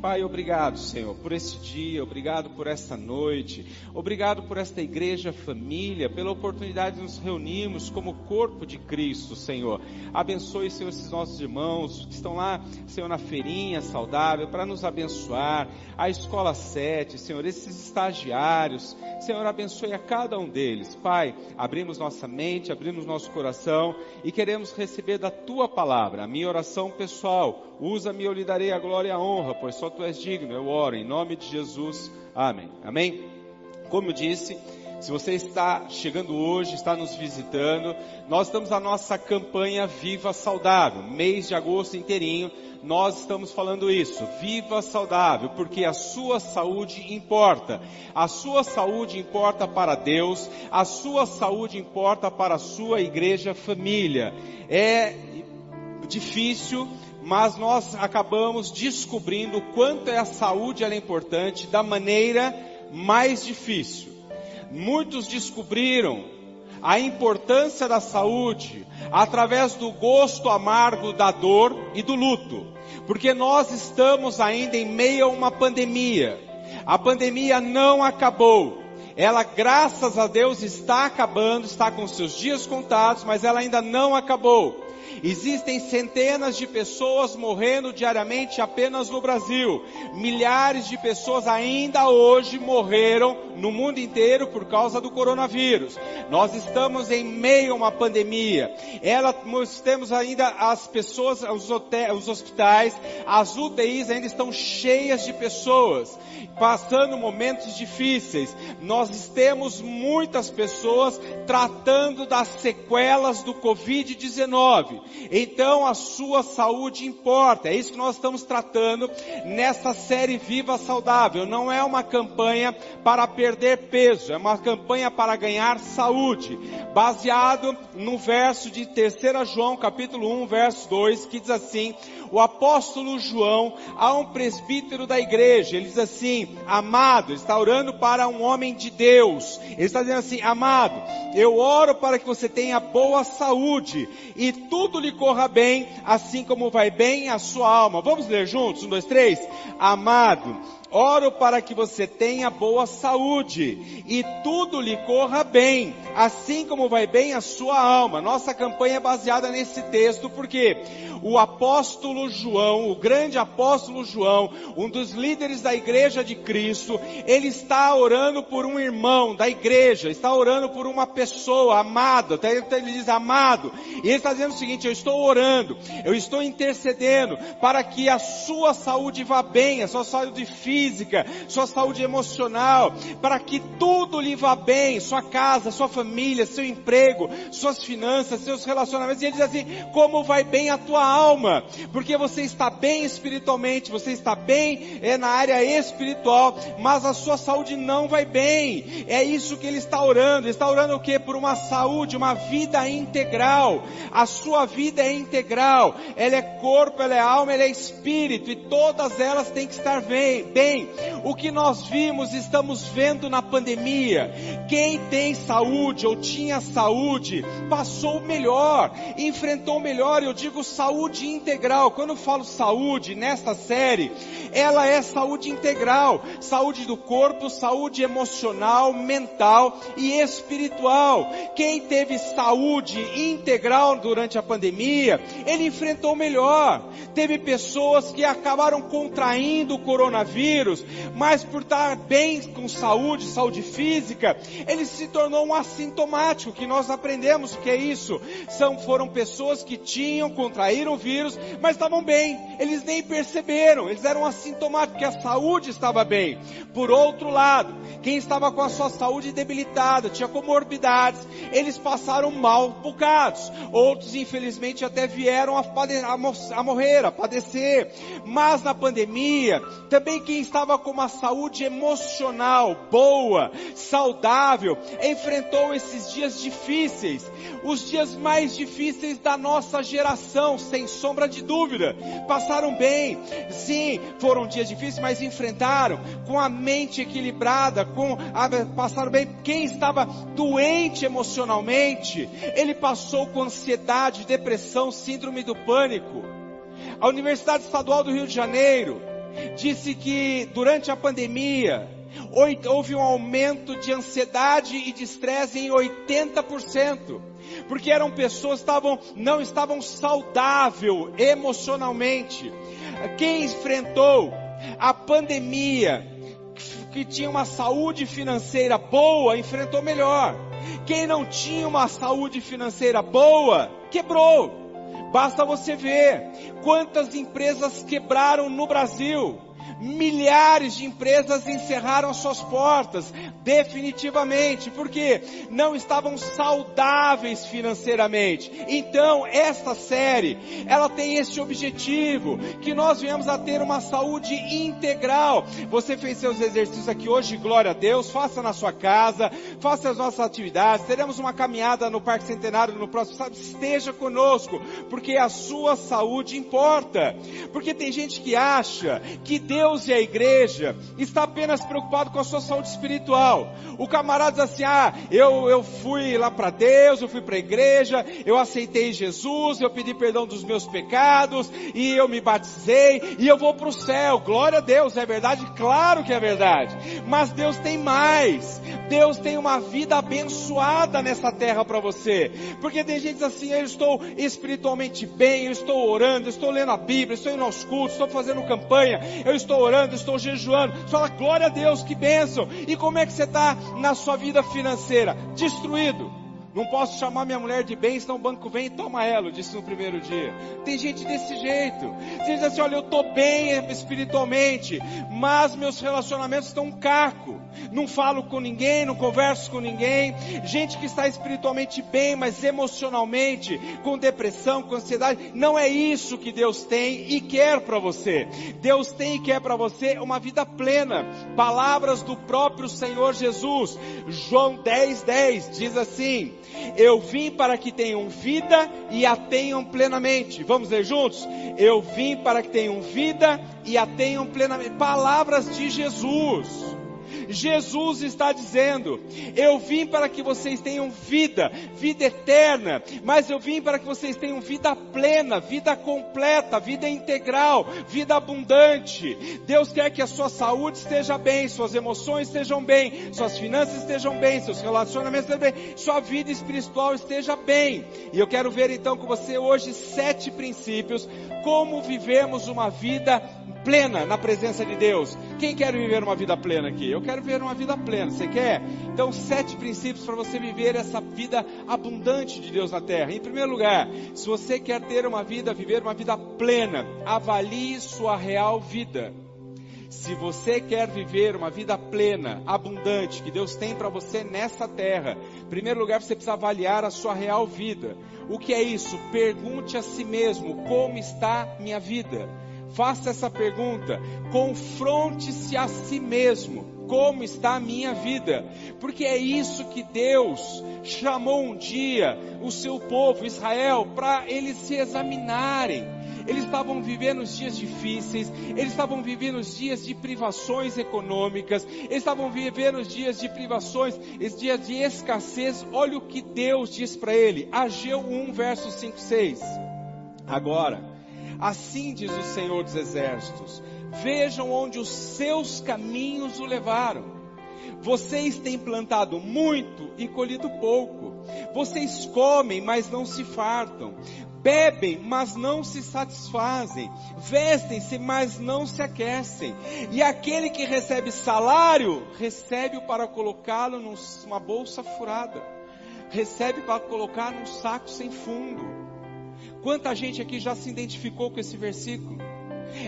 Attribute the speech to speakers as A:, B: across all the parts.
A: Pai, obrigado, Senhor, por esse dia, obrigado por esta noite, obrigado por esta igreja família, pela oportunidade de nos reunirmos como corpo de Cristo, Senhor. Abençoe, Senhor, esses nossos irmãos que estão lá, Senhor, na feirinha saudável, para nos abençoar, a escola 7, Senhor, esses estagiários, Senhor, abençoe a cada um deles. Pai, abrimos nossa mente, abrimos nosso coração e queremos receber da tua palavra. A minha oração pessoal, usa-me, eu lhe darei a glória e a honra, pois só tu és digno. Eu oro em nome de Jesus. Amém. Amém. Como eu disse, se você está chegando hoje, está nos visitando, nós estamos na nossa campanha Viva Saudável, mês de agosto inteirinho nós estamos falando isso. Viva saudável, porque a sua saúde importa. A sua saúde importa para Deus, a sua saúde importa para a sua igreja família. É difícil, mas nós acabamos descobrindo o quanto é a saúde é importante da maneira mais difícil. Muitos descobriram a importância da saúde através do gosto amargo da dor e do luto. Porque nós estamos ainda em meio a uma pandemia. A pandemia não acabou. Ela, graças a Deus, está acabando, está com seus dias contados, mas ela ainda não acabou. Existem centenas de pessoas morrendo diariamente apenas no Brasil. Milhares de pessoas ainda hoje morreram no mundo inteiro por causa do coronavírus. Nós estamos em meio a uma pandemia. Ela, nós temos ainda as pessoas, os, hotéis, os hospitais, as UTIs ainda estão cheias de pessoas, passando momentos difíceis. Nós temos muitas pessoas tratando das sequelas do Covid-19. Então a sua saúde importa. É isso que nós estamos tratando nessa série Viva Saudável. Não é uma campanha para perder peso, é uma campanha para ganhar saúde, baseado no verso de 3 João, capítulo 1, verso 2, que diz assim: o apóstolo João a um presbítero da igreja. Ele diz assim: Amado, está orando para um homem de Deus. Ele está dizendo assim: Amado, eu oro para que você tenha boa saúde e tudo lhe corra bem, assim como vai bem a sua alma. Vamos ler juntos? Um, dois, três. Amado, Oro para que você tenha boa saúde e tudo lhe corra bem, assim como vai bem a sua alma. Nossa campanha é baseada nesse texto, porque o apóstolo João, o grande apóstolo João, um dos líderes da igreja de Cristo, ele está orando por um irmão da igreja, está orando por uma pessoa amada, até ele diz amado, e ele está dizendo o seguinte, eu estou orando, eu estou intercedendo para que a sua saúde vá bem, a sua saúde física, sua saúde emocional, para que tudo lhe vá bem, sua casa, sua família, seu emprego, suas finanças, seus relacionamentos, e ele diz assim, como vai bem a tua alma, porque você está bem espiritualmente, você está bem é, na área espiritual, mas a sua saúde não vai bem. É isso que ele está orando. Ele está orando o que? Por uma saúde, uma vida integral. A sua vida é integral. Ela é corpo, ela é alma, ela é espírito e todas elas têm que estar bem. bem. O que nós vimos, estamos vendo na pandemia. Quem tem saúde ou tinha saúde, passou melhor, enfrentou melhor. Eu digo saúde integral. Quando eu falo saúde nesta série, ela é saúde integral, saúde do corpo, saúde emocional, mental e espiritual. Quem teve saúde integral durante a pandemia, ele enfrentou melhor. Teve pessoas que acabaram contraindo o coronavírus, mas por estar bem com saúde, saúde física, ele se tornou um assintomático, que nós aprendemos o que é isso. São, foram pessoas que tinham, contraíram o vírus, mas estavam bem. Eles nem perceberam, eles eram assintomáticos, porque a saúde estava bem. Por outro lado, quem estava com a sua saúde debilitada, tinha comorbidades, eles passaram mal bocados. Outros, infelizmente, até vieram a, a, a morrer, a padecer. Mas na pandemia, também quem estava com uma saúde emocional boa, saudável, enfrentou esses dias difíceis, os dias mais difíceis da nossa geração, sem sombra de dúvida. Passaram bem, sim, foram dias difíceis, mas enfrentaram com a mente equilibrada, com passaram bem. Quem estava doente emocionalmente, ele passou com ansiedade, depressão, síndrome do pânico. A Universidade Estadual do Rio de Janeiro disse que durante a pandemia houve um aumento de ansiedade e de estresse em 80%. Porque eram pessoas que estavam, não estavam saudável emocionalmente. Quem enfrentou a pandemia, que tinha uma saúde financeira boa, enfrentou melhor. Quem não tinha uma saúde financeira boa, quebrou. Basta você ver quantas empresas quebraram no Brasil. Milhares de empresas encerraram suas portas definitivamente, porque não estavam saudáveis financeiramente. Então, esta série, ela tem esse objetivo, que nós venhamos a ter uma saúde integral. Você fez seus exercícios aqui hoje, glória a Deus, faça na sua casa, faça as nossas atividades, teremos uma caminhada no Parque Centenário no próximo sábado, esteja conosco, porque a sua saúde importa. Porque tem gente que acha que Deus e a igreja está apenas preocupado com a sua saúde espiritual. O camarada diz assim: ah, eu, eu fui lá para Deus, eu fui para a igreja, eu aceitei Jesus, eu pedi perdão dos meus pecados, e eu me batizei, e eu vou para o céu. Glória a Deus, é verdade? Claro que é verdade. Mas Deus tem mais. Deus tem uma vida abençoada nessa terra para você. Porque tem gente assim, eu estou espiritualmente bem, eu estou orando, eu estou lendo a Bíblia, estou indo aos cultos, estou fazendo campanha, eu estou orando, estou jejuando. Fala, glória a Deus, que bênção. E como é que você está na sua vida financeira? Destruído. Não posso chamar minha mulher de bem, senão o banco vem e toma ela, disse no primeiro dia. Tem gente desse jeito. Você diz assim, olha, eu estou bem espiritualmente, mas meus relacionamentos estão um caco. Não falo com ninguém, não converso com ninguém. Gente que está espiritualmente bem, mas emocionalmente, com depressão, com ansiedade. Não é isso que Deus tem e quer para você. Deus tem e quer para você uma vida plena. Palavras do próprio Senhor Jesus. João 10, 10 diz assim, eu vim para que tenham vida e a tenham plenamente. Vamos ler juntos? Eu vim para que tenham vida e a tenham plenamente. Palavras de Jesus. Jesus está dizendo: Eu vim para que vocês tenham vida, vida eterna, mas eu vim para que vocês tenham vida plena, vida completa, vida integral, vida abundante. Deus quer que a sua saúde esteja bem, suas emoções estejam bem, suas finanças estejam bem, seus relacionamentos estejam bem, sua vida espiritual esteja bem. E eu quero ver então com você hoje sete princípios como vivemos uma vida plena na presença de Deus. Quem quer viver uma vida plena aqui? Eu quero viver uma vida plena. Você quer? Então, sete princípios para você viver essa vida abundante de Deus na terra. Em primeiro lugar, se você quer ter uma vida, viver uma vida plena, avalie sua real vida. Se você quer viver uma vida plena, abundante, que Deus tem para você nessa terra, em primeiro lugar você precisa avaliar a sua real vida. O que é isso? Pergunte a si mesmo: como está minha vida? Faça essa pergunta, confronte-se a si mesmo. Como está a minha vida? Porque é isso que Deus chamou um dia o seu povo, Israel, para eles se examinarem. Eles estavam vivendo os dias difíceis, eles estavam vivendo os dias de privações econômicas, eles estavam vivendo os dias de privações, os dias de escassez. Olha o que Deus diz para ele, Ageu 1, verso 5, 6. Agora, Assim diz o Senhor dos Exércitos: Vejam onde os seus caminhos o levaram. Vocês têm plantado muito e colhido pouco. Vocês comem, mas não se fartam. Bebem, mas não se satisfazem. Vestem-se, mas não se aquecem. E aquele que recebe salário, recebe para colocá-lo numa bolsa furada. Recebe para colocar num saco sem fundo. Quanta gente aqui já se identificou com esse versículo?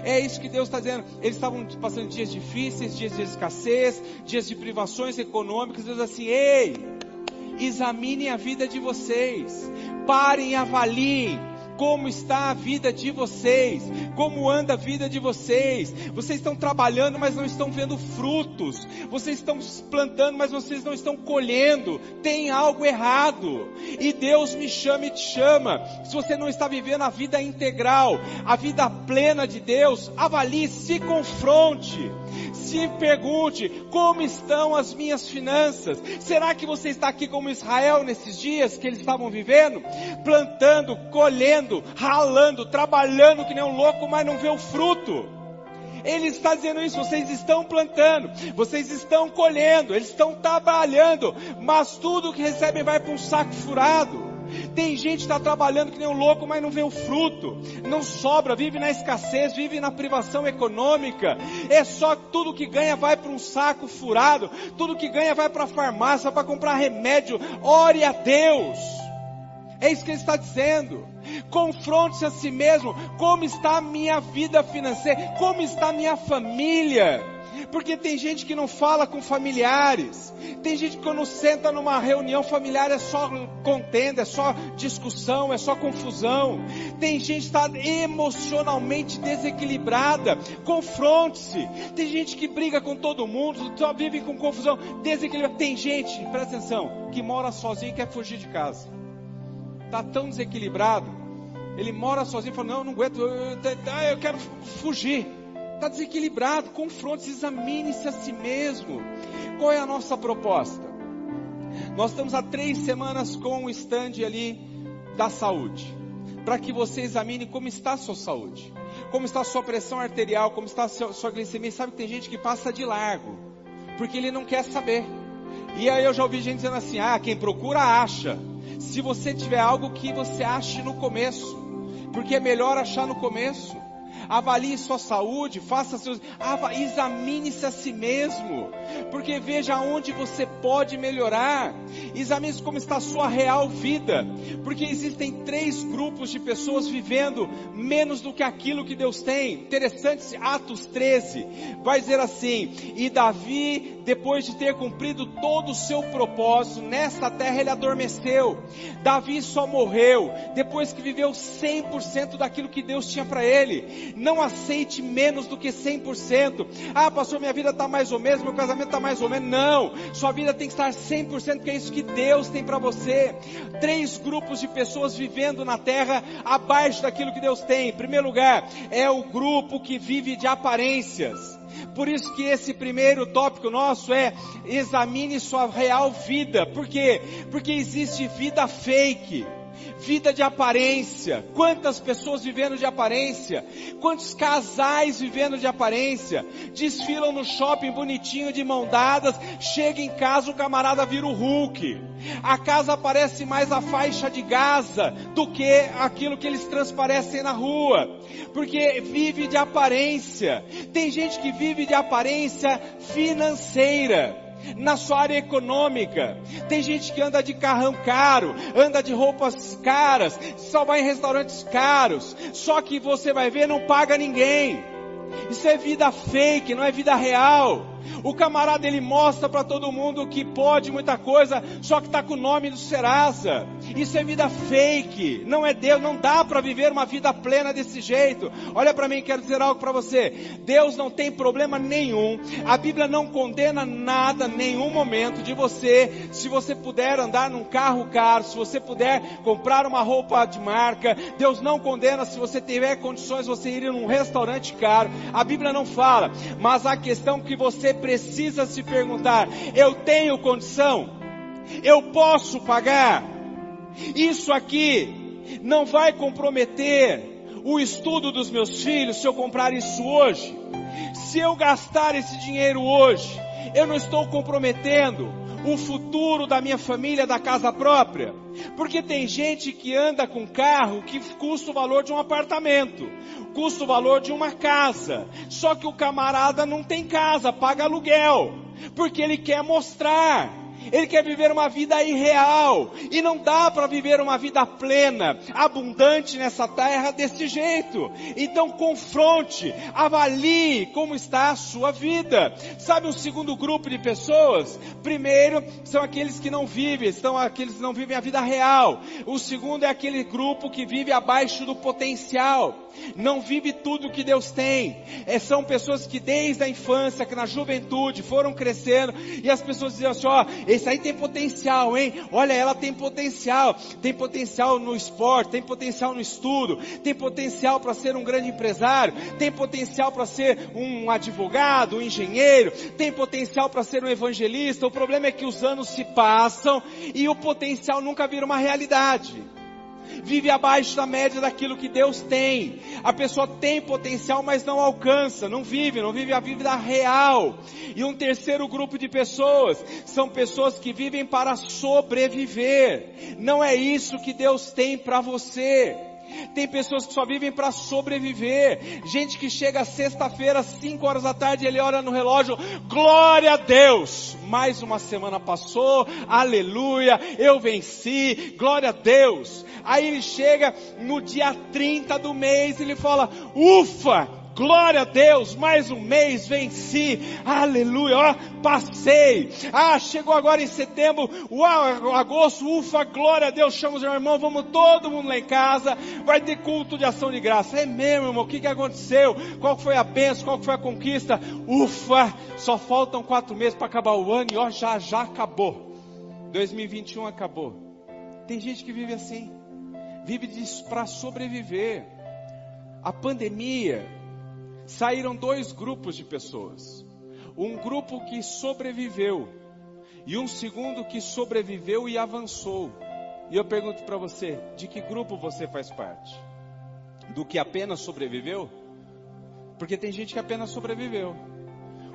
A: É isso que Deus está dizendo. Eles estavam passando dias difíceis, dias de escassez, dias de privações econômicas. Deus assim, ei, examinem a vida de vocês, parem e avaliem como está a vida de vocês, como anda a vida de vocês. Vocês estão trabalhando, mas não estão vendo frutos. Vocês estão plantando, mas vocês não estão colhendo. Tem algo errado. E Deus me chama e te chama. Se você não está vivendo a vida integral, a vida plena de Deus, avalie, se confronte. Se pergunte, como estão as minhas finanças? Será que você está aqui como Israel nesses dias que eles estavam vivendo? Plantando, colhendo, ralando, trabalhando que nem um louco, mas não vê o fruto. Ele está dizendo isso, vocês estão plantando, vocês estão colhendo, eles estão trabalhando, mas tudo que recebem vai para um saco furado. Tem gente que está trabalhando que nem um louco, mas não vê o fruto. Não sobra, vive na escassez, vive na privação econômica. É só tudo que ganha vai para um saco furado. Tudo que ganha vai para a farmácia para comprar remédio. Ore a Deus. É isso que ele está dizendo. Confronte-se a si mesmo. Como está a minha vida financeira? Como está a minha família? Porque tem gente que não fala com familiares. Tem gente que quando senta numa reunião familiar é só contenda, é só discussão, é só confusão. Tem gente que está emocionalmente desequilibrada. Confronte-se. Tem gente que briga com todo mundo, só vive com confusão, desequilibrada. Tem gente, presta atenção, que mora sozinho e quer fugir de casa. Está tão desequilibrado. Ele mora sozinho e fala, não, não aguento, eu, eu, eu quero fugir está desequilibrado, confronte, examine-se a si mesmo. Qual é a nossa proposta? Nós estamos há três semanas com o stand ali da saúde, para que você examine como está a sua saúde, como está a sua pressão arterial, como está a sua glicemia. Sabe que tem gente que passa de largo, porque ele não quer saber. E aí eu já ouvi gente dizendo assim: ah, quem procura acha. Se você tiver algo que você ache no começo, porque é melhor achar no começo avalie sua saúde, faça seus, examine-se a si mesmo, porque veja onde você pode melhorar, examine como está a sua real vida, porque existem três grupos de pessoas vivendo menos do que aquilo que Deus tem. Interessante, Atos 13 vai dizer assim: e Davi, depois de ter cumprido todo o seu propósito nesta terra, ele adormeceu. Davi só morreu depois que viveu 100% daquilo que Deus tinha para ele. Não aceite menos do que 100%. Ah, pastor, minha vida está mais ou menos, meu casamento está mais ou menos. Não, sua vida tem que estar 100%, porque é isso que Deus tem para você. Três grupos de pessoas vivendo na terra abaixo daquilo que Deus tem. Em primeiro lugar, é o grupo que vive de aparências. Por isso que esse primeiro tópico nosso é examine sua real vida. Por quê? Porque existe vida fake vida de aparência. Quantas pessoas vivendo de aparência? Quantos casais vivendo de aparência? Desfilam no shopping bonitinho de mão dadas, chega em casa o camarada vira o Hulk. A casa parece mais a faixa de Gaza do que aquilo que eles transparecem na rua. Porque vive de aparência. Tem gente que vive de aparência financeira na sua área econômica. Tem gente que anda de carrão caro, anda de roupas caras, só vai em restaurantes caros. Só que você vai ver, não paga ninguém. Isso é vida fake, não é vida real. O camarada ele mostra para todo mundo que pode muita coisa, só que está com o nome do Serasa. Isso é vida fake, não é Deus, não dá para viver uma vida plena desse jeito. Olha para mim, quero dizer algo para você. Deus não tem problema nenhum. A Bíblia não condena nada, nenhum momento de você, se você puder andar num carro caro, se você puder comprar uma roupa de marca. Deus não condena se você tiver condições você ir num restaurante caro. A Bíblia não fala, mas a questão que você precisa se perguntar: eu tenho condição? Eu posso pagar? Isso aqui não vai comprometer o estudo dos meus filhos se eu comprar isso hoje? Se eu gastar esse dinheiro hoje, eu não estou comprometendo o futuro da minha família, da casa própria. Porque tem gente que anda com carro que custa o valor de um apartamento, custa o valor de uma casa. Só que o camarada não tem casa, paga aluguel, porque ele quer mostrar ele quer viver uma vida irreal. E não dá para viver uma vida plena, abundante nessa terra desse jeito. Então confronte, avalie como está a sua vida. Sabe o segundo grupo de pessoas? Primeiro são aqueles que não vivem, são aqueles que não vivem a vida real. O segundo é aquele grupo que vive abaixo do potencial não vive tudo que Deus tem. É, são pessoas que desde a infância, que na juventude foram crescendo e as pessoas dizem assim, ó, esse aí tem potencial, hein? Olha, ela tem potencial, tem potencial no esporte, tem potencial no estudo, tem potencial para ser um grande empresário, tem potencial para ser um advogado, um engenheiro, tem potencial para ser um evangelista. O problema é que os anos se passam e o potencial nunca vira uma realidade. Vive abaixo da média daquilo que Deus tem. A pessoa tem potencial, mas não alcança, não vive, não vive a vida real. E um terceiro grupo de pessoas são pessoas que vivem para sobreviver. Não é isso que Deus tem para você. Tem pessoas que só vivem para sobreviver. Gente que chega sexta-feira, às 5 horas da tarde, ele olha no relógio, glória a Deus! Mais uma semana passou, aleluia, eu venci, glória a Deus. Aí ele chega no dia 30 do mês, ele fala, ufa, Glória a Deus, mais um mês venci, aleluia, ó, passei. Ah, chegou agora em setembro, uau, agosto, ufa, glória a Deus, chama os irmãos, vamos todo mundo lá em casa, vai ter culto de ação de graça. É mesmo, irmão, o que, que aconteceu? Qual foi a bênção? Qual foi a conquista? Ufa, só faltam quatro meses para acabar o ano e ó, já, já acabou. 2021 acabou. Tem gente que vive assim, vive para sobreviver. A pandemia saíram dois grupos de pessoas. Um grupo que sobreviveu e um segundo que sobreviveu e avançou. E eu pergunto para você, de que grupo você faz parte? Do que apenas sobreviveu? Porque tem gente que apenas sobreviveu.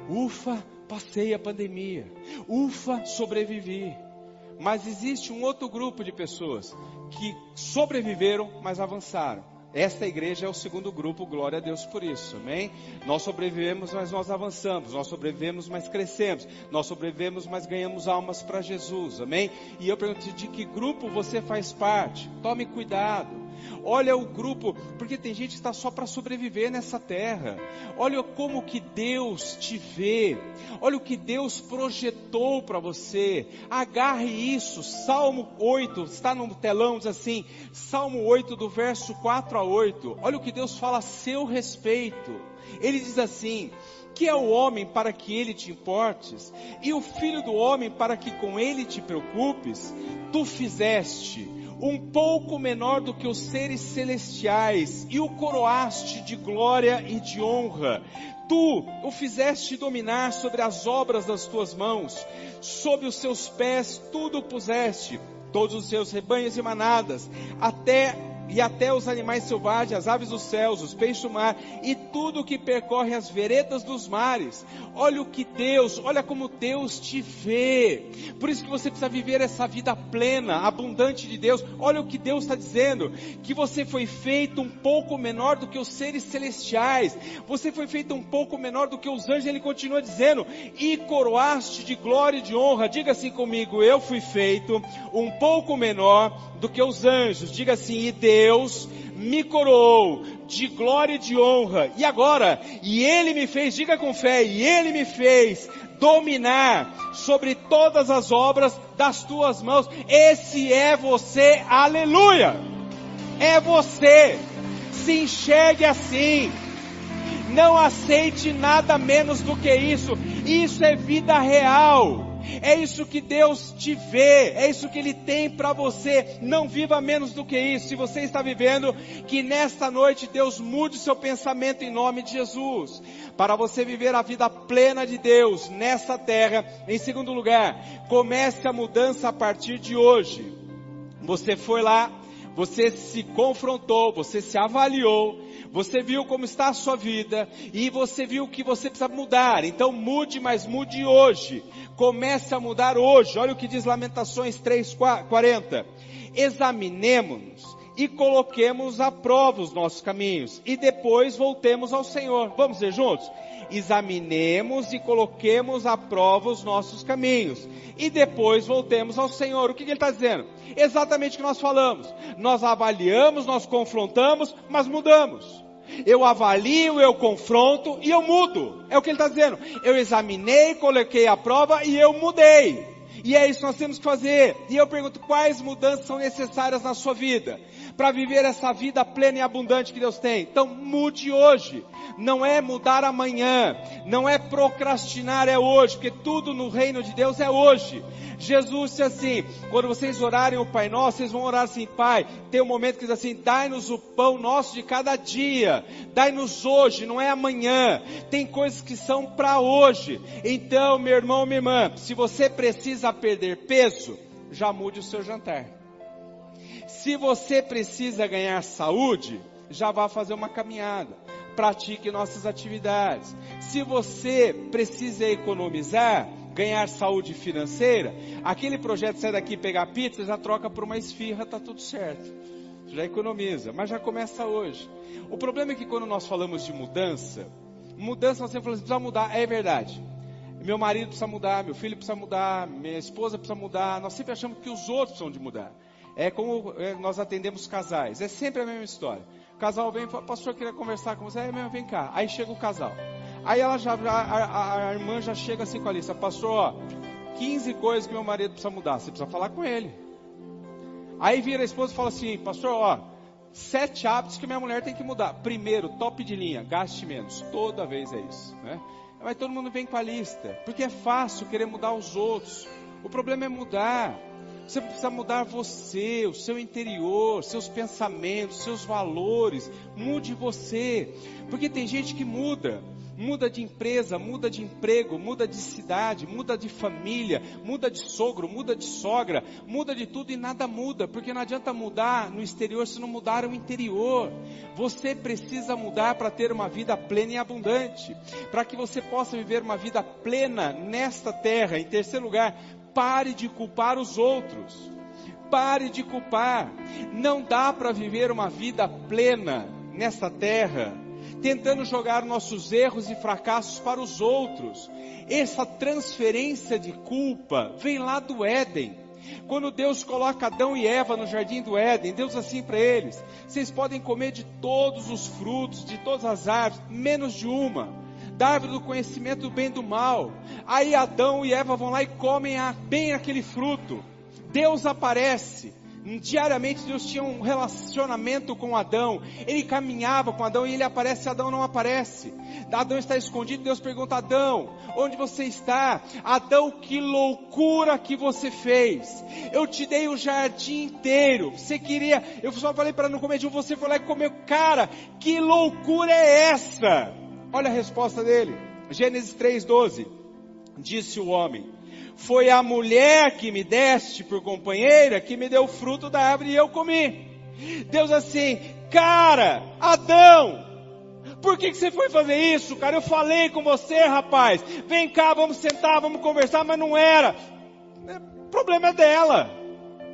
A: Ufa, passei a pandemia. Ufa, sobrevivi. Mas existe um outro grupo de pessoas que sobreviveram, mas avançaram. Esta igreja é o segundo grupo, glória a Deus por isso, amém? Nós sobrevivemos, mas nós avançamos, nós sobrevivemos, mas crescemos, nós sobrevivemos, mas ganhamos almas para Jesus, amém? E eu pergunto, de que grupo você faz parte? Tome cuidado. Olha o grupo, porque tem gente que está só para sobreviver nessa terra. Olha como que Deus te vê. Olha o que Deus projetou para você. Agarre isso. Salmo 8, está no telão, diz assim, Salmo 8 do verso 4 a 8. Olha o que Deus fala a seu respeito. Ele diz assim: que é o homem para que ele te importes, e o filho do homem para que com ele te preocupes? Tu fizeste um pouco menor do que os seres celestiais, e o coroaste de glória e de honra. Tu o fizeste dominar sobre as obras das tuas mãos, sob os seus pés tudo puseste, todos os seus rebanhos e manadas, até e até os animais selvagens, as aves dos céus, os peixes do mar e tudo que percorre as veredas dos mares. Olha o que Deus, olha como Deus te vê. Por isso que você precisa viver essa vida plena, abundante de Deus. Olha o que Deus está dizendo, que você foi feito um pouco menor do que os seres celestiais. Você foi feito um pouco menor do que os anjos. Ele continua dizendo, e coroaste de glória e de honra. Diga assim comigo, eu fui feito um pouco menor do que os anjos. Diga assim, e Deus me coroou de glória e de honra. E agora, e Ele me fez, diga com fé, e Ele me fez dominar sobre todas as obras das tuas mãos. Esse é você, aleluia! É você. Se enxergue assim. Não aceite nada menos do que isso. Isso é vida real. É isso que Deus te vê, é isso que Ele tem para você. Não viva menos do que isso. Se você está vivendo, que nesta noite Deus mude seu pensamento em nome de Jesus. Para você viver a vida plena de Deus nessa terra. Em segundo lugar, comece a mudança a partir de hoje. Você foi lá, você se confrontou, você se avaliou, você viu como está a sua vida e você viu que você precisa mudar. Então mude, mas mude hoje. Comece a mudar hoje. Olha o que diz Lamentações 3:40. Examinemos e coloquemos à prova os nossos caminhos e depois voltemos ao Senhor. Vamos ver juntos? Examinemos e coloquemos à prova os nossos caminhos e depois voltemos ao Senhor. O que, que ele está dizendo? Exatamente o que nós falamos. Nós avaliamos, nós confrontamos, mas mudamos. Eu avalio, eu confronto e eu mudo. É o que ele está dizendo. Eu examinei, coloquei a prova e eu mudei. E é isso que nós temos que fazer. E eu pergunto, quais mudanças são necessárias na sua vida? Para viver essa vida plena e abundante que Deus tem. Então mude hoje não é mudar amanhã, não é procrastinar, é hoje, porque tudo no reino de Deus é hoje. Jesus disse assim, quando vocês orarem o Pai Nosso, vocês vão orar assim, Pai, tem um momento que diz assim, dai-nos o pão nosso de cada dia, dai-nos hoje, não é amanhã, tem coisas que são para hoje. Então, meu irmão, minha irmã, se você precisa perder peso, já mude o seu jantar. Se você precisa ganhar saúde, já vá fazer uma caminhada. Pratique nossas atividades. Se você precisa economizar, ganhar saúde financeira, aquele projeto sai daqui pegar pizza, já troca por uma esfirra, tá tudo certo. Já economiza, mas já começa hoje. O problema é que quando nós falamos de mudança, mudança nós sempre falamos, precisa mudar, é verdade. Meu marido precisa mudar, meu filho precisa mudar, minha esposa precisa mudar. Nós sempre achamos que os outros precisam de mudar. É como é, nós atendemos casais. É sempre a mesma história. O casal vem pastor, queria conversar com você. Aí, meu, vem cá. Aí chega o casal. Aí ela já, a, a, a irmã já chega assim com a lista. Pastor, ó, 15 coisas que meu marido precisa mudar. Você precisa falar com ele. Aí vira a esposa e fala assim, pastor, ó, sete hábitos que minha mulher tem que mudar. Primeiro, top de linha, gaste menos. Toda vez é isso, né? Mas todo mundo vem com a lista, porque é fácil querer mudar os outros. O problema é mudar. Você precisa mudar você, o seu interior, seus pensamentos, seus valores. Mude você. Porque tem gente que muda. Muda de empresa, muda de emprego, muda de cidade, muda de família, muda de sogro, muda de sogra, muda de tudo e nada muda, porque não adianta mudar no exterior se não mudar o interior. Você precisa mudar para ter uma vida plena e abundante, para que você possa viver uma vida plena nesta terra. Em terceiro lugar, pare de culpar os outros. Pare de culpar. Não dá para viver uma vida plena nesta terra tentando jogar nossos erros e fracassos para os outros. Essa transferência de culpa vem lá do Éden. Quando Deus coloca Adão e Eva no jardim do Éden, Deus assim para eles: vocês podem comer de todos os frutos, de todas as árvores, menos de uma, da árvore do conhecimento do bem e do mal. Aí Adão e Eva vão lá e comem bem aquele fruto. Deus aparece Diariamente Deus tinha um relacionamento com Adão. Ele caminhava com Adão e ele aparece, Adão não aparece. Adão está escondido, Deus pergunta: Adão, onde você está? Adão, que loucura que você fez. Eu te dei o jardim inteiro. Você queria, eu só falei para não comer de um, você foi lá e comeu. Cara, que loucura é essa? Olha a resposta dele. Gênesis 3:12. Disse o homem: foi a mulher que me deste por companheira que me deu o fruto da árvore e eu comi. Deus assim, cara, Adão, por que, que você foi fazer isso, cara? Eu falei com você, rapaz. Vem cá, vamos sentar, vamos conversar, mas não era. O problema é dela.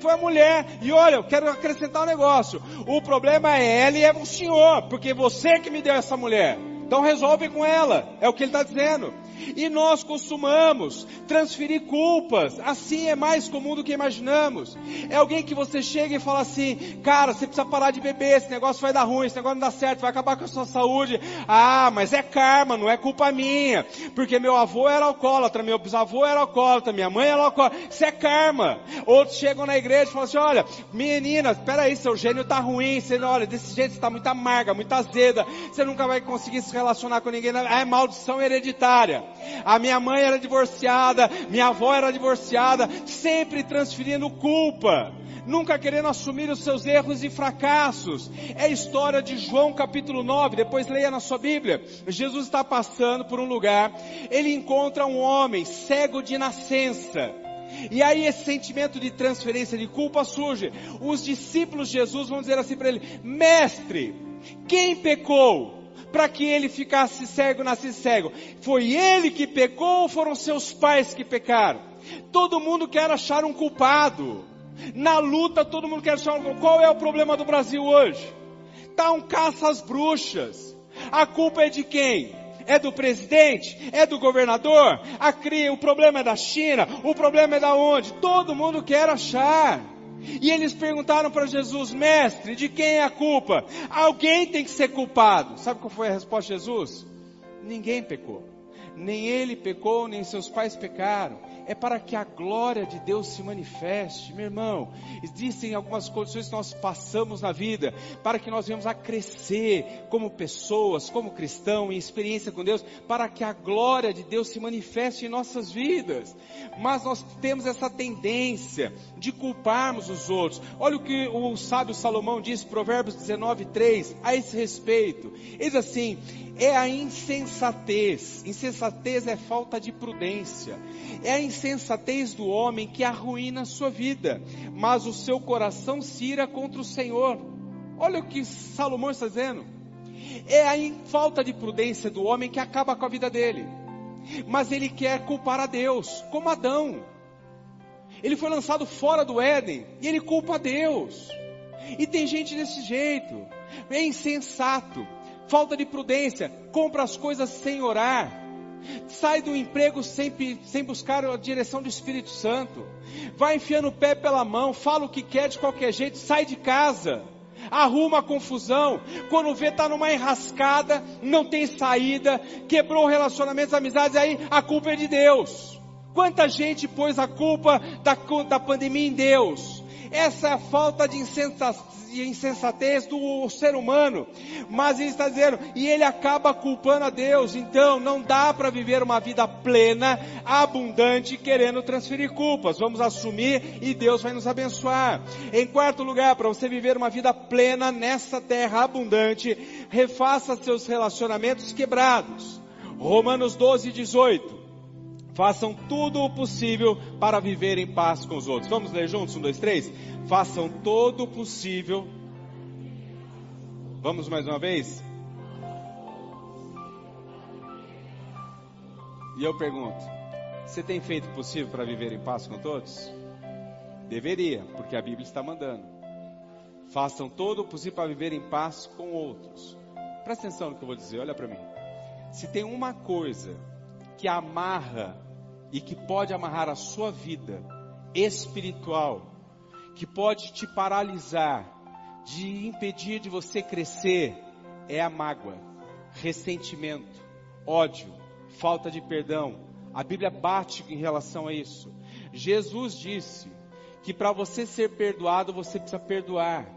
A: Foi a mulher. E olha, eu quero acrescentar um negócio. O problema é ela e é o senhor, porque você que me deu essa mulher. Então resolve com ela. É o que ele está dizendo. E nós costumamos transferir culpas. Assim é mais comum do que imaginamos. É alguém que você chega e fala assim: Cara, você precisa parar de beber. Esse negócio vai dar ruim. Esse negócio não dá certo. Vai acabar com a sua saúde. Ah, mas é karma. Não é culpa minha. Porque meu avô era alcoólatra. Meu bisavô era alcoólatra. Minha mãe era alcoólatra. Isso é karma. Outros chegam na igreja e falam assim: Olha, menina, espera aí. Seu gênio tá ruim. Você, olha, desse jeito você está muito amarga, muito azeda. Você nunca vai conseguir se relacionar com ninguém. É maldição hereditária. A minha mãe era divorciada, minha avó era divorciada, sempre transferindo culpa, nunca querendo assumir os seus erros e fracassos. É a história de João capítulo 9, depois leia na sua Bíblia. Jesus está passando por um lugar, ele encontra um homem cego de nascença. E aí esse sentimento de transferência de culpa surge. Os discípulos de Jesus vão dizer assim para ele: Mestre, quem pecou? Para que ele ficasse cego, nascesse cego? Foi ele que pecou ou foram seus pais que pecaram? Todo mundo quer achar um culpado. Na luta, todo mundo quer achar um culpado. Qual é o problema do Brasil hoje? Tá um caça às bruxas. A culpa é de quem? É do presidente? É do governador? A cria, o problema é da China? O problema é da onde? Todo mundo quer achar. E eles perguntaram para Jesus, mestre, de quem é a culpa? Alguém tem que ser culpado. Sabe qual foi a resposta de Jesus? Ninguém pecou. Nem ele pecou, nem seus pais pecaram é para que a glória de Deus se manifeste. Meu irmão, existem algumas condições que nós passamos na vida para que nós venhamos a crescer como pessoas, como cristão, em experiência com Deus, para que a glória de Deus se manifeste em nossas vidas. Mas nós temos essa tendência de culparmos os outros. Olha o que o sábio Salomão diz, Provérbios 19, 3, a esse respeito. Ele diz assim, é a insensatez. Insensatez é falta de prudência. É a insensatez do homem que arruína a sua vida. mas o seu coração se ira contra o Senhor. Olha o que Salomão está dizendo. É a falta de prudência do homem que acaba com a vida dele. Mas ele quer culpar a Deus, como Adão. Ele foi lançado fora do Éden e ele culpa a Deus. E tem gente desse jeito. É insensato, falta de prudência, compra as coisas sem orar sai do emprego sem, sem buscar a direção do Espírito Santo, vai enfiando o pé pela mão, fala o que quer de qualquer jeito, sai de casa, arruma a confusão, quando vê tá numa enrascada, não tem saída, quebrou relacionamentos, amizades, aí a culpa é de Deus. Quanta gente pôs a culpa da, da pandemia em Deus? Essa é a falta de insensatez do ser humano. Mas ele está dizendo, e ele acaba culpando a Deus. Então, não dá para viver uma vida plena, abundante, querendo transferir culpas. Vamos assumir e Deus vai nos abençoar. Em quarto lugar, para você viver uma vida plena nessa terra abundante, refaça seus relacionamentos quebrados. Romanos 12, 18. Façam tudo o possível para viver em paz com os outros. Vamos ler juntos? Um, dois, três. Façam todo o possível. Vamos mais uma vez? E eu pergunto: você tem feito o possível para viver em paz com todos? Deveria, porque a Bíblia está mandando. Façam todo o possível para viver em paz com outros. Presta atenção no que eu vou dizer, olha para mim. Se tem uma coisa que amarra e que pode amarrar a sua vida espiritual, que pode te paralisar, de impedir de você crescer, é a mágoa, ressentimento, ódio, falta de perdão. A Bíblia bate em relação a isso. Jesus disse que para você ser perdoado, você precisa perdoar.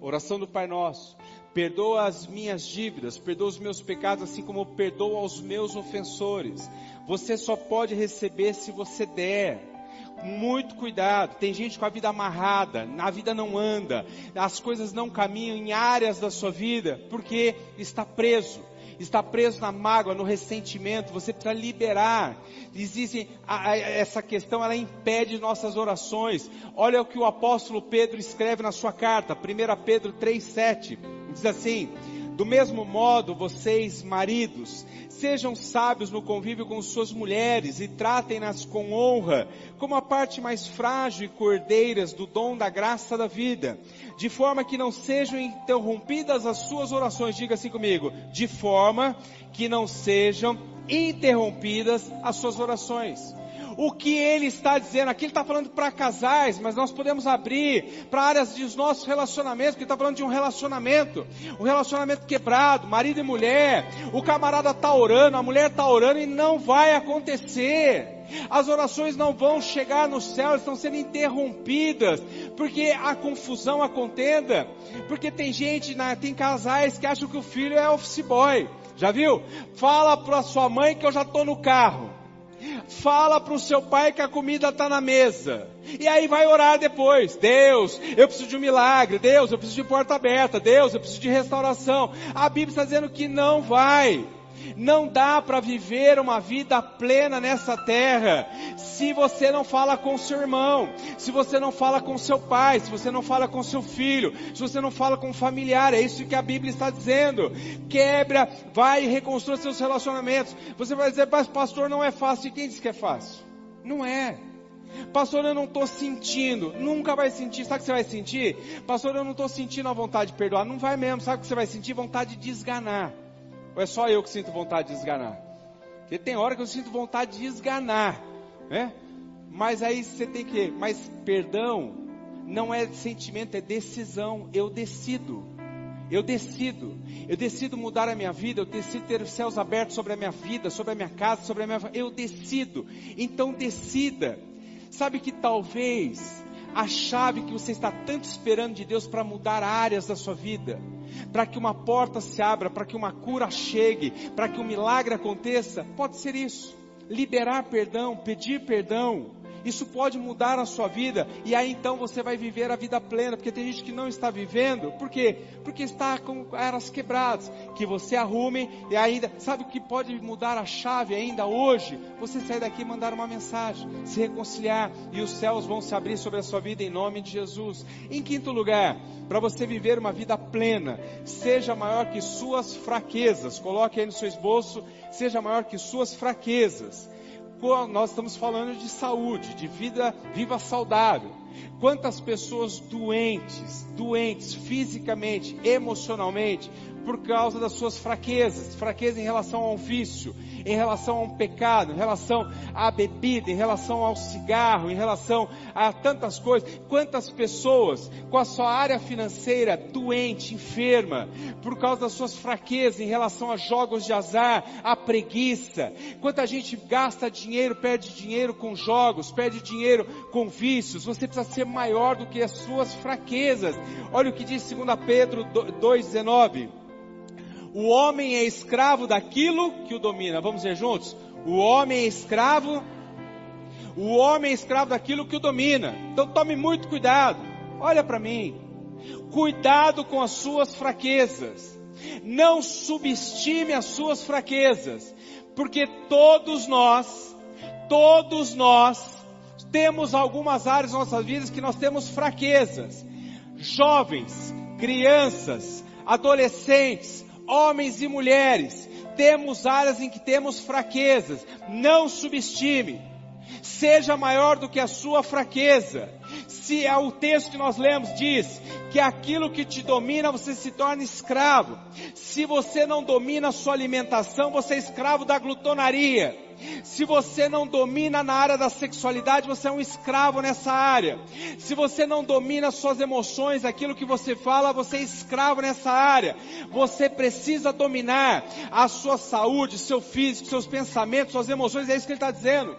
A: Oração do Pai Nosso. Perdoa as minhas dívidas, perdoa os meus pecados, assim como perdoa aos meus ofensores. Você só pode receber se você der. Muito cuidado, tem gente com a vida amarrada, a vida não anda, as coisas não caminham em áreas da sua vida, porque está preso está preso na mágoa, no ressentimento, você precisa liberar. Existe a, a, essa questão, ela impede nossas orações. Olha o que o apóstolo Pedro escreve na sua carta, 1 Pedro 3,7. Diz assim: do mesmo modo, vocês, maridos, sejam sábios no convívio com suas mulheres e tratem-nas com honra, como a parte mais frágil e cordeiras do dom da graça da vida, de forma que não sejam interrompidas as suas orações. Diga assim comigo: de forma que não sejam interrompidas as suas orações o que ele está dizendo. Aqui ele está falando para casais, mas nós podemos abrir para áreas dos nossos relacionamentos, porque está falando de um relacionamento, um relacionamento quebrado, marido e mulher. O camarada está orando, a mulher está orando e não vai acontecer. As orações não vão chegar no céu, estão sendo interrompidas, porque a confusão, a contenda, porque tem gente, tem casais que acham que o filho é office boy. Já viu? Fala para sua mãe que eu já estou no carro. Fala para o seu pai que a comida está na mesa. E aí vai orar depois. Deus, eu preciso de um milagre. Deus, eu preciso de porta aberta. Deus, eu preciso de restauração. A Bíblia está dizendo que não vai. Não dá para viver uma vida plena nessa terra se você não fala com seu irmão, se você não fala com seu pai, se você não fala com seu filho, se você não fala com um familiar. É isso que a Bíblia está dizendo. Quebra, vai e reconstrua seus relacionamentos. Você vai dizer, mas pastor, não é fácil. E quem disse que é fácil? Não é. Pastor, eu não estou sentindo. Nunca vai sentir. Sabe o que você vai sentir? Pastor, eu não estou sentindo a vontade de perdoar. Não vai mesmo. Sabe o que você vai sentir? Vontade de desganar. Ou é só eu que sinto vontade de esganar? Porque tem hora que eu sinto vontade de esganar, né? Mas aí você tem que, mas perdão não é sentimento, é decisão. Eu decido. Eu decido. Eu decido mudar a minha vida, eu decido ter os céus abertos sobre a minha vida, sobre a minha casa, sobre a minha eu decido. Então decida. Sabe que talvez a chave que você está tanto esperando de Deus para mudar áreas da sua vida, para que uma porta se abra, para que uma cura chegue, para que um milagre aconteça, pode ser isso. Liberar perdão, pedir perdão Isso pode mudar a sua vida e aí então você vai viver a vida plena, porque tem gente que não está vivendo, por quê? Porque está com eras quebradas, que você arrume e ainda, sabe o que pode mudar a chave ainda hoje? Você sair daqui e mandar uma mensagem, se reconciliar e os céus vão se abrir sobre a sua vida em nome de Jesus. Em quinto lugar, para você viver uma vida plena, seja maior que suas fraquezas, coloque aí no seu esboço, seja maior que suas fraquezas nós estamos falando de saúde, de vida viva saudável. Quantas pessoas doentes, doentes fisicamente, emocionalmente, por causa das suas fraquezas, fraqueza em relação ao vício, em relação a um pecado, em relação à bebida, em relação ao cigarro, em relação a tantas coisas. Quantas pessoas com a sua área financeira doente, enferma, por causa das suas fraquezas em relação a jogos de azar, a preguiça. Quanta gente gasta dinheiro, perde dinheiro com jogos, perde dinheiro com vícios. Você precisa ser maior do que as suas fraquezas. Olha o que diz 2 Pedro 2,19. O homem é escravo daquilo que o domina. Vamos ver juntos? O homem é escravo. O homem é escravo daquilo que o domina. Então tome muito cuidado. Olha para mim. Cuidado com as suas fraquezas. Não subestime as suas fraquezas. Porque todos nós, todos nós, temos algumas áreas das nossas vidas que nós temos fraquezas. Jovens, crianças, adolescentes, homens e mulheres, temos áreas em que temos fraquezas. Não subestime. Seja maior do que a sua fraqueza. Se é o texto que nós lemos diz que aquilo que te domina você se torna escravo. Se você não domina a sua alimentação, você é escravo da glutonaria. Se você não domina na área da sexualidade, você é um escravo nessa área. Se você não domina suas emoções, aquilo que você fala, você é escravo nessa área. Você precisa dominar a sua saúde, seu físico, seus pensamentos, suas emoções, é isso que ele está dizendo.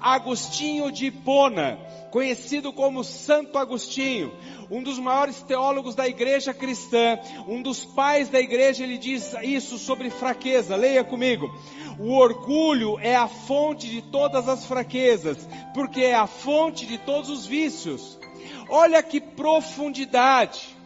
A: Agostinho de Hipona, conhecido como Santo Agostinho, um dos maiores teólogos da igreja cristã, um dos pais da igreja, ele diz isso sobre fraqueza. Leia comigo. O orgulho é a fonte de todas as fraquezas, porque é a fonte de todos os vícios. Olha que profundidade,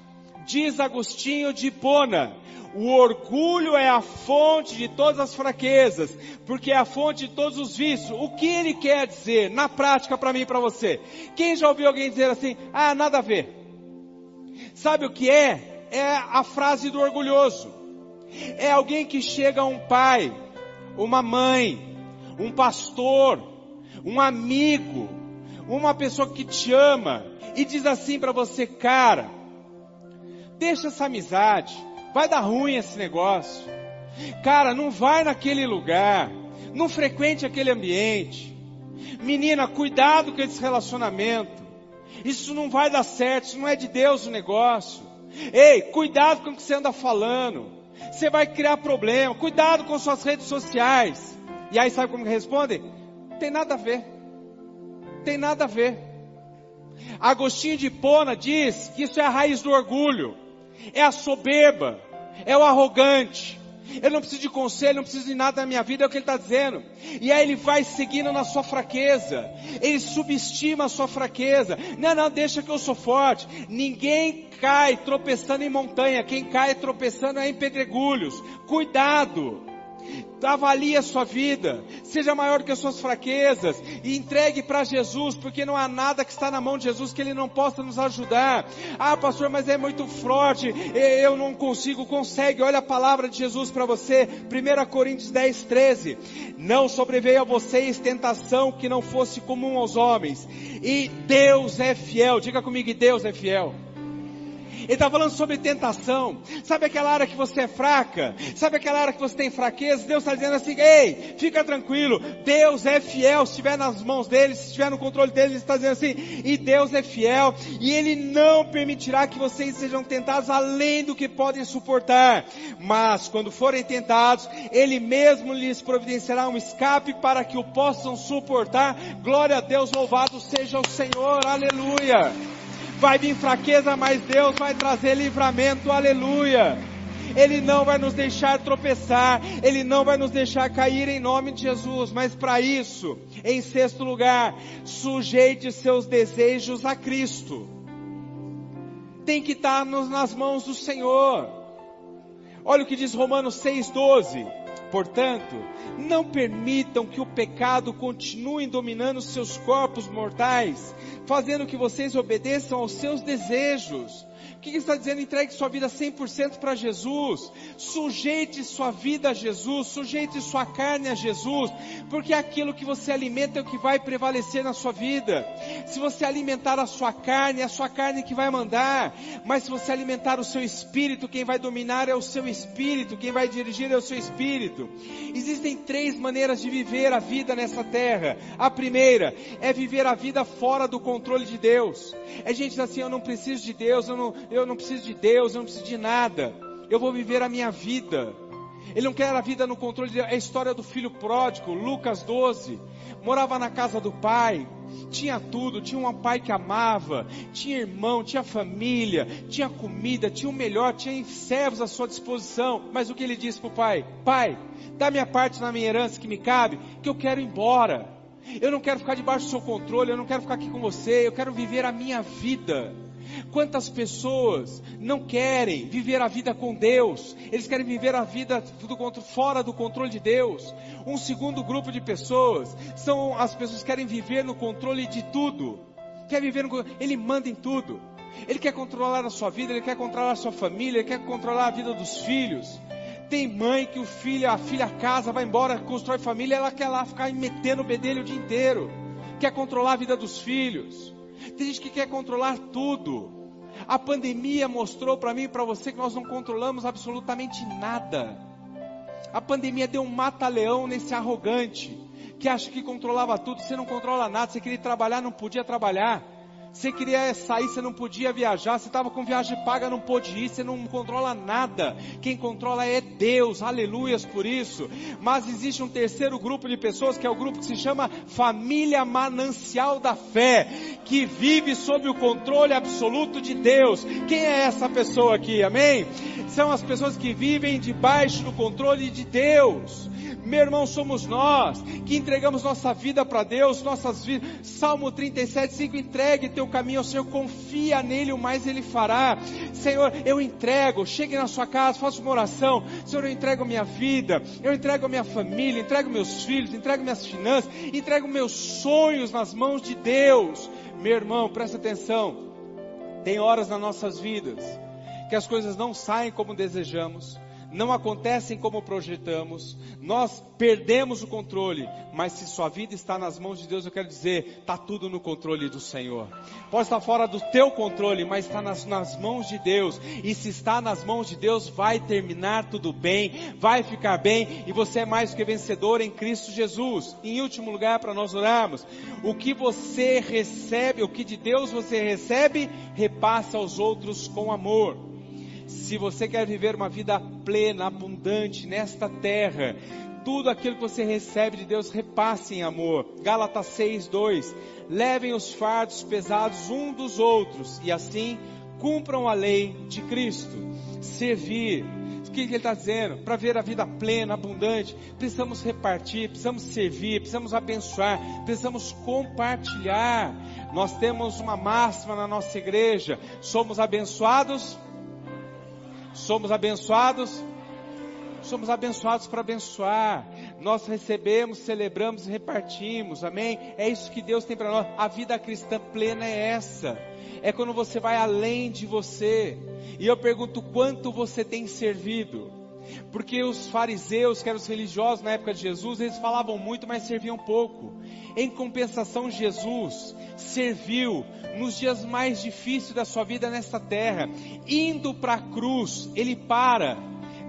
A: diz Agostinho de Hipona. O orgulho é a fonte de todas as fraquezas, porque é a fonte de todos os vícios. O que ele quer dizer na prática para mim e para você? Quem já ouviu alguém dizer assim: "Ah, nada a ver"? Sabe o que é? É a frase do orgulhoso. É alguém que chega a um pai, uma mãe, um pastor, um amigo, uma pessoa que te ama e diz assim para você, cara, deixa essa amizade, vai dar ruim esse negócio. Cara, não vai naquele lugar, não frequente aquele ambiente. Menina, cuidado com esse relacionamento. Isso não vai dar certo, isso não é de Deus o negócio. Ei, cuidado com o que você anda falando. Você vai criar problema. Cuidado com suas redes sociais. E aí sabe como responde? Tem nada a ver. Tem nada a ver. Agostinho de Hipona diz que isso é a raiz do orgulho. É a soberba. É o arrogante. Eu não preciso de conselho, não preciso de nada na minha vida, é o que ele está dizendo. E aí ele vai seguindo na sua fraqueza. Ele subestima a sua fraqueza. Não, não, deixa que eu sou forte. Ninguém cai tropeçando em montanha. Quem cai tropeçando é em pedregulhos. Cuidado avalie a sua vida, seja maior que as suas fraquezas e entregue para Jesus, porque não há nada que está na mão de Jesus que Ele não possa nos ajudar. Ah, pastor, mas é muito forte, eu não consigo, consegue. Olha a palavra de Jesus para você, 1 Coríntios 10, 13. Não sobreveio a vocês tentação que não fosse comum aos homens, e Deus é fiel. Diga comigo, Deus é fiel. Ele está falando sobre tentação. Sabe aquela área que você é fraca? Sabe aquela área que você tem fraqueza? Deus está dizendo assim: ei, fica tranquilo. Deus é fiel. Se estiver nas mãos dele, se estiver no controle dele, ele está dizendo assim: e Deus é fiel. E ele não permitirá que vocês sejam tentados além do que podem suportar. Mas quando forem tentados, ele mesmo lhes providenciará um escape para que o possam suportar. Glória a Deus, louvado seja o Senhor. Aleluia. Vai vir fraqueza, mas Deus vai trazer livramento, aleluia. Ele não vai nos deixar tropeçar, Ele não vai nos deixar cair em nome de Jesus, mas para isso, em sexto lugar, sujeite seus desejos a Cristo. Tem que estar nas mãos do Senhor. Olha o que diz Romanos 6,12. Portanto, não permitam que o pecado continue dominando seus corpos mortais, fazendo que vocês obedeçam aos seus desejos que ele está dizendo? Entregue sua vida 100% para Jesus. Sujeite sua vida a Jesus. Sujeite sua carne a Jesus. Porque aquilo que você alimenta é o que vai prevalecer na sua vida. Se você alimentar a sua carne, é a sua carne que vai mandar. Mas se você alimentar o seu espírito, quem vai dominar é o seu espírito. Quem vai dirigir é o seu espírito. Existem três maneiras de viver a vida nessa terra. A primeira é viver a vida fora do controle de Deus. É gente assim, eu não preciso de Deus, eu não, eu não preciso de Deus, eu não preciso de nada. Eu vou viver a minha vida. Ele não quer a vida no controle. É a história do filho pródigo, Lucas 12. Morava na casa do pai, tinha tudo, tinha um pai que amava, tinha irmão, tinha família, tinha comida, tinha o melhor, tinha servos à sua disposição. Mas o que ele disse para o pai? Pai, dá minha parte na minha herança que me cabe, que eu quero ir embora. Eu não quero ficar debaixo do seu controle, eu não quero ficar aqui com você, eu quero viver a minha vida. Quantas pessoas não querem viver a vida com Deus? Eles querem viver a vida do, fora do controle de Deus. Um segundo grupo de pessoas são as pessoas que querem viver no controle de tudo. Quer viver no, ele manda em tudo. Ele quer controlar a sua vida, ele quer controlar a sua família, ele quer controlar a vida dos filhos. Tem mãe que o filho, a filha casa, vai embora, constrói família, ela quer lá ficar metendo o bedelho o dia inteiro. Quer controlar a vida dos filhos. Tem gente que quer controlar tudo. A pandemia mostrou para mim e para você que nós não controlamos absolutamente nada. A pandemia deu um mata-leão nesse arrogante que acha que controlava tudo. Você não controla nada. Você queria trabalhar, não podia trabalhar. Você queria sair, você não podia viajar. Você estava com viagem paga, não pôde ir. Você não controla nada. Quem controla é Deus. Aleluias por isso. Mas existe um terceiro grupo de pessoas que é o grupo que se chama família manancial da fé, que vive sob o controle absoluto de Deus. Quem é essa pessoa aqui? Amém? São as pessoas que vivem debaixo do controle de Deus. Meu irmão, somos nós que entregamos nossa vida para Deus, nossas vidas. Salmo 37, 5, entregue teu caminho ao Senhor, confia nele, o mais ele fará. Senhor, eu entrego, chegue na sua casa, faça uma oração. Senhor, eu entrego minha vida, eu entrego minha família, entrego meus filhos, entrego minhas finanças, entrego meus sonhos nas mãos de Deus. Meu irmão, presta atenção. Tem horas nas nossas vidas que as coisas não saem como desejamos não acontecem como projetamos, nós perdemos o controle, mas se sua vida está nas mãos de Deus, eu quero dizer, está tudo no controle do Senhor. Pode estar fora do teu controle, mas está nas, nas mãos de Deus, e se está nas mãos de Deus, vai terminar tudo bem, vai ficar bem, e você é mais que vencedor em Cristo Jesus. Em último lugar, para nós orarmos, o que você recebe, o que de Deus você recebe, repassa aos outros com amor. Se você quer viver uma vida plena, abundante nesta terra, tudo aquilo que você recebe de Deus, repasse em amor. Gálatas 6, 2. Levem os fardos pesados um dos outros e assim cumpram a lei de Cristo. Servir. O que ele está dizendo? Para ver a vida plena, abundante, precisamos repartir, precisamos servir, precisamos abençoar, precisamos compartilhar. Nós temos uma máxima na nossa igreja: somos abençoados Somos abençoados? Somos abençoados para abençoar. Nós recebemos, celebramos e repartimos. Amém? É isso que Deus tem para nós. A vida cristã plena é essa. É quando você vai além de você. E eu pergunto quanto você tem servido. Porque os fariseus, que eram os religiosos na época de Jesus, eles falavam muito, mas serviam pouco. Em compensação, Jesus serviu nos dias mais difíceis da sua vida nesta terra. Indo para a cruz, ele para.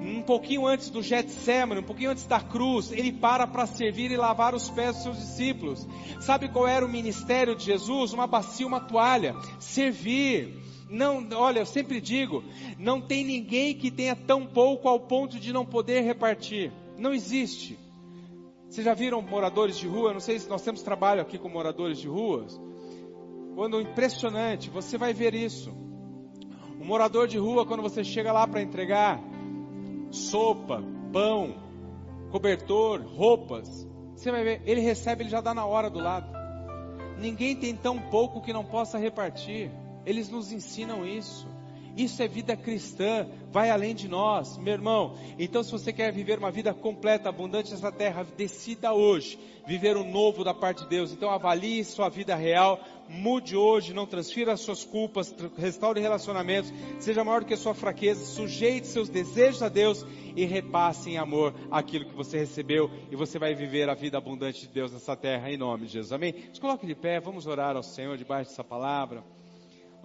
A: Um pouquinho antes do Getsemane, um pouquinho antes da cruz, ele para para servir e lavar os pés dos seus discípulos. Sabe qual era o ministério de Jesus? Uma bacia, uma toalha. Servir. Não, olha, eu sempre digo, não tem ninguém que tenha tão pouco ao ponto de não poder repartir. Não existe. Vocês já viram moradores de rua? Não sei se nós temos trabalho aqui com moradores de ruas. Quando impressionante, você vai ver isso. Um morador de rua, quando você chega lá para entregar, sopa, pão, cobertor, roupas. Você vai ver, ele recebe, ele já dá na hora do lado. Ninguém tem tão pouco que não possa repartir. Eles nos ensinam isso. Isso é vida cristã, vai além de nós, meu irmão. Então, se você quer viver uma vida completa, abundante nessa terra, decida hoje viver o um novo da parte de Deus. Então, avalie sua vida real, mude hoje, não transfira as suas culpas, restaure relacionamentos, seja maior do que a sua fraqueza, sujeite seus desejos a Deus e repasse em amor aquilo que você recebeu e você vai viver a vida abundante de Deus nessa terra, em nome de Jesus. Amém? Se coloque de pé, vamos orar ao Senhor debaixo dessa palavra.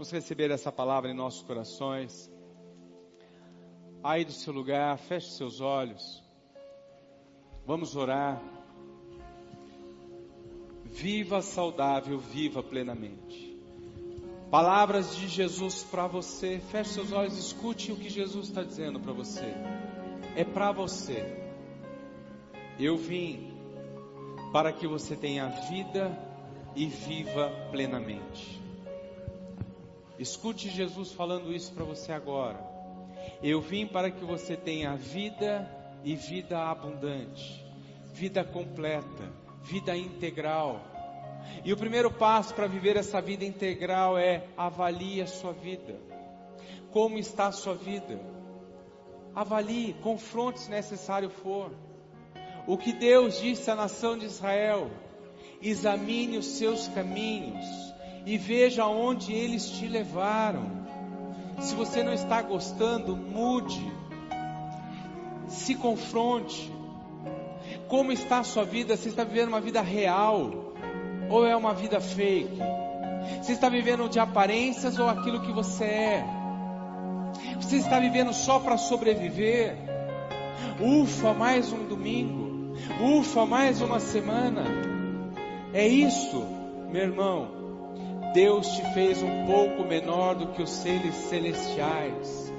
A: Vamos receber essa palavra em nossos corações. Aí do seu lugar, feche seus olhos. Vamos orar. Viva saudável, viva plenamente. Palavras de Jesus para você. Feche seus olhos, escute o que Jesus está dizendo para você. É para você. Eu vim para que você tenha vida e viva plenamente. Escute Jesus falando isso para você agora. Eu vim para que você tenha vida e vida abundante, vida completa, vida integral. E o primeiro passo para viver essa vida integral é avalie a sua vida. Como está a sua vida? Avalie, confronte se necessário for. O que Deus disse à nação de Israel: examine os seus caminhos e veja aonde eles te levaram. Se você não está gostando, mude. Se confronte. Como está a sua vida? Você está vivendo uma vida real ou é uma vida fake? Você está vivendo de aparências ou aquilo que você é? Você está vivendo só para sobreviver? Ufa, mais um domingo. Ufa, mais uma semana. É isso, meu irmão. Deus te fez um pouco menor do que os seres celestiais.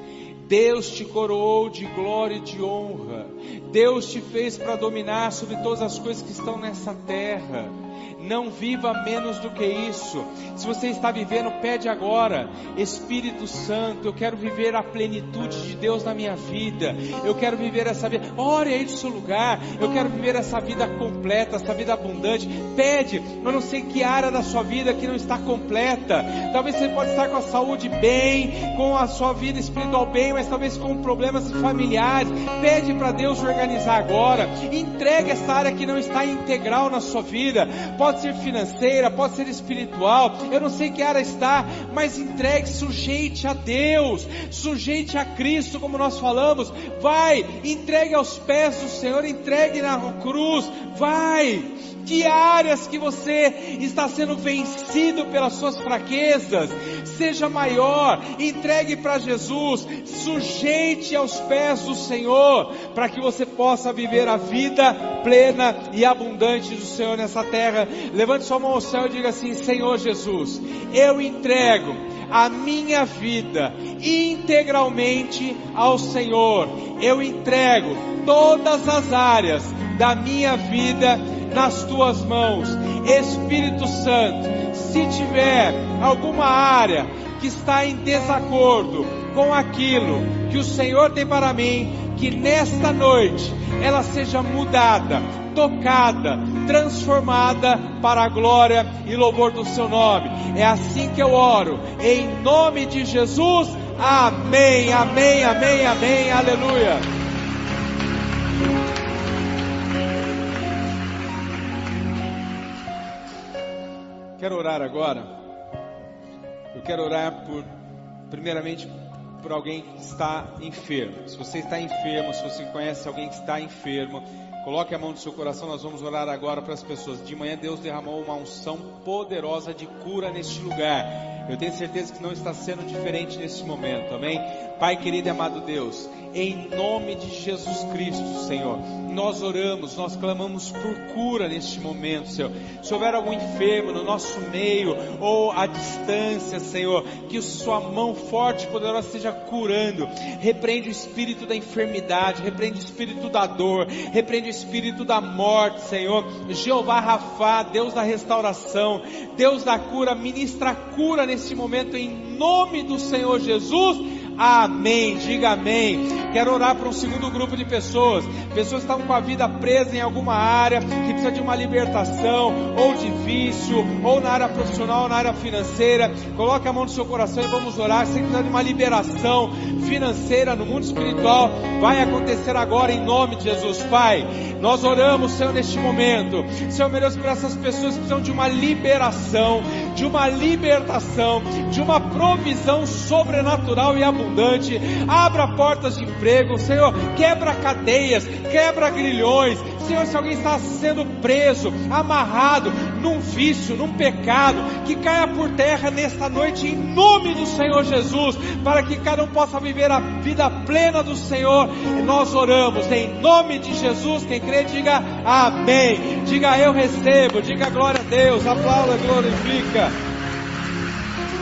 A: Deus te coroou de glória e de honra. Deus te fez para dominar sobre todas as coisas que estão nessa terra. Não viva menos do que isso. Se você está vivendo, pede agora, Espírito Santo, eu quero viver a plenitude de Deus na minha vida. Eu quero viver essa vida. Ore aí do seu lugar. Eu quero viver essa vida completa, essa vida abundante. Pede, eu não sei que área da sua vida que não está completa. Talvez você pode estar com a saúde bem, com a sua vida espiritual bem, mas talvez com problemas familiares. Pede para Deus organizar agora. Entregue essa área que não está integral na sua vida. Pode ser financeira, pode ser espiritual, eu não sei que área está, mas entregue, sujeite a Deus, sujeite a Cristo, como nós falamos, vai, entregue aos pés do Senhor, entregue na cruz, vai, que áreas que você está sendo vencido pelas suas fraquezas, seja maior, entregue para Jesus, sujeite aos pés do Senhor, para que você possa viver a vida plena e abundante do Senhor nessa terra. Levante sua mão ao céu e diga assim: Senhor Jesus, eu entrego a minha vida integralmente ao Senhor. Eu entrego todas as áreas da minha vida nas tuas mãos. Espírito Santo, se tiver alguma área que está em desacordo com aquilo que o Senhor tem para mim, que nesta noite ela seja mudada, tocada, transformada para a glória e louvor do seu nome. É assim que eu oro, em nome de Jesus. Amém, amém, amém, amém, aleluia. Quero orar agora. Eu quero orar por, primeiramente, por alguém que está enfermo. Se você está enfermo, se você conhece alguém que está enfermo, coloque a mão no seu coração. Nós vamos orar agora para as pessoas. De manhã Deus derramou uma unção poderosa de cura neste lugar. Eu tenho certeza que não está sendo diferente nesse momento, amém? Pai querido e amado Deus, em nome de Jesus Cristo, Senhor, nós oramos, nós clamamos por cura neste momento, Senhor. Se houver algum enfermo no nosso meio ou à distância, Senhor, que Sua mão forte e poderosa esteja curando. Repreende o espírito da enfermidade, repreende o espírito da dor, repreende espírito da morte, Senhor. Jeová Rafá, Deus da restauração, Deus da cura, ministra cura neste momento em nome do Senhor Jesus Amém. Diga amém. Quero orar para um segundo grupo de pessoas. Pessoas que estavam com a vida presa em alguma área, que precisa de uma libertação, ou de vício, ou na área profissional, ou na área financeira. Coloque a mão no seu coração e vamos orar. Se precisa de uma liberação financeira no mundo espiritual, vai acontecer agora em nome de Jesus, Pai. Nós oramos, Senhor, neste momento. Senhor, meu Deus, para essas pessoas que precisam de uma liberação, de uma libertação, de uma provisão sobrenatural e abundante. Abra portas de emprego, Senhor, quebra cadeias, quebra grilhões. Senhor, se alguém está sendo preso, amarrado num vício, num pecado, que caia por terra nesta noite em nome do Senhor Jesus, para que cada um possa viver a vida plena do Senhor. E nós oramos em nome de Jesus. Quem crê, diga amém. Diga eu recebo, diga glória a Deus, aplauda, glorifica.